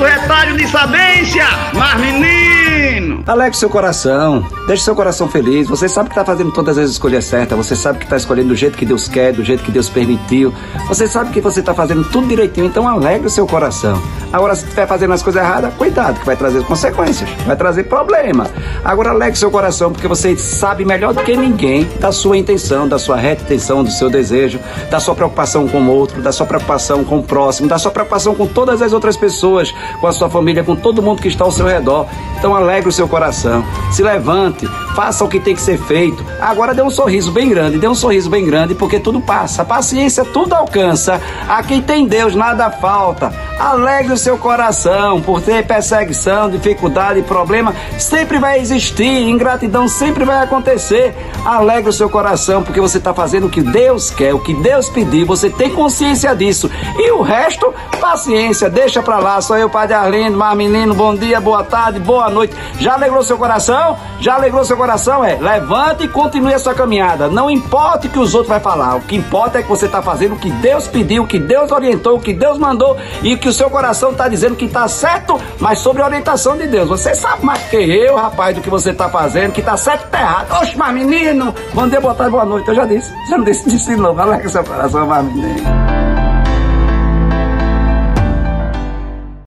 do retalho de sabência, mas menino! Alegre seu coração, deixe seu coração feliz. Você sabe que está fazendo todas as escolhas certas, você sabe que está escolhendo do jeito que Deus quer, do jeito que Deus permitiu. Você sabe que você está fazendo tudo direitinho, então alegre seu coração. Agora, se estiver fazendo as coisas erradas, cuidado, que vai trazer consequências, vai trazer problema. Agora, alegre seu coração, porque você sabe melhor do que ninguém da sua intenção, da sua reta intenção, do seu desejo, da sua preocupação com o outro, da sua preocupação com o próximo, da sua preocupação com todas as outras pessoas, com a sua família, com todo mundo que está ao seu redor. Então, alegre o seu coração, se levante, faça o que tem que ser feito. Agora dê um sorriso bem grande, dê um sorriso bem grande, porque tudo passa. A paciência tudo alcança. A quem tem Deus nada falta. Alegre o seu coração, por ter perseguição, dificuldade, problema, sempre vai existir, ingratidão sempre vai acontecer. Alegre o seu coração, porque você está fazendo o que Deus quer, o que Deus pediu, você tem consciência disso. E o resto, paciência, deixa pra lá. Sou eu, Padre Arlindo, mas menino, bom dia, boa tarde, boa noite. Já alegrou seu coração? Já alegrou seu coração? É, levante e continue a sua caminhada. Não importa o que os outros vão falar, o que importa é que você está fazendo o que Deus pediu, o que Deus orientou, o que Deus mandou e que o seu coração está dizendo que está certo, mas sobre a orientação de Deus. Você sabe mais que eu, rapaz, do que você está fazendo, que está certo e está errado. Oxe, mas menino, bom dia, boa noite. Eu já disse, já não disse, disse não. Alegre seu coração, mas menino.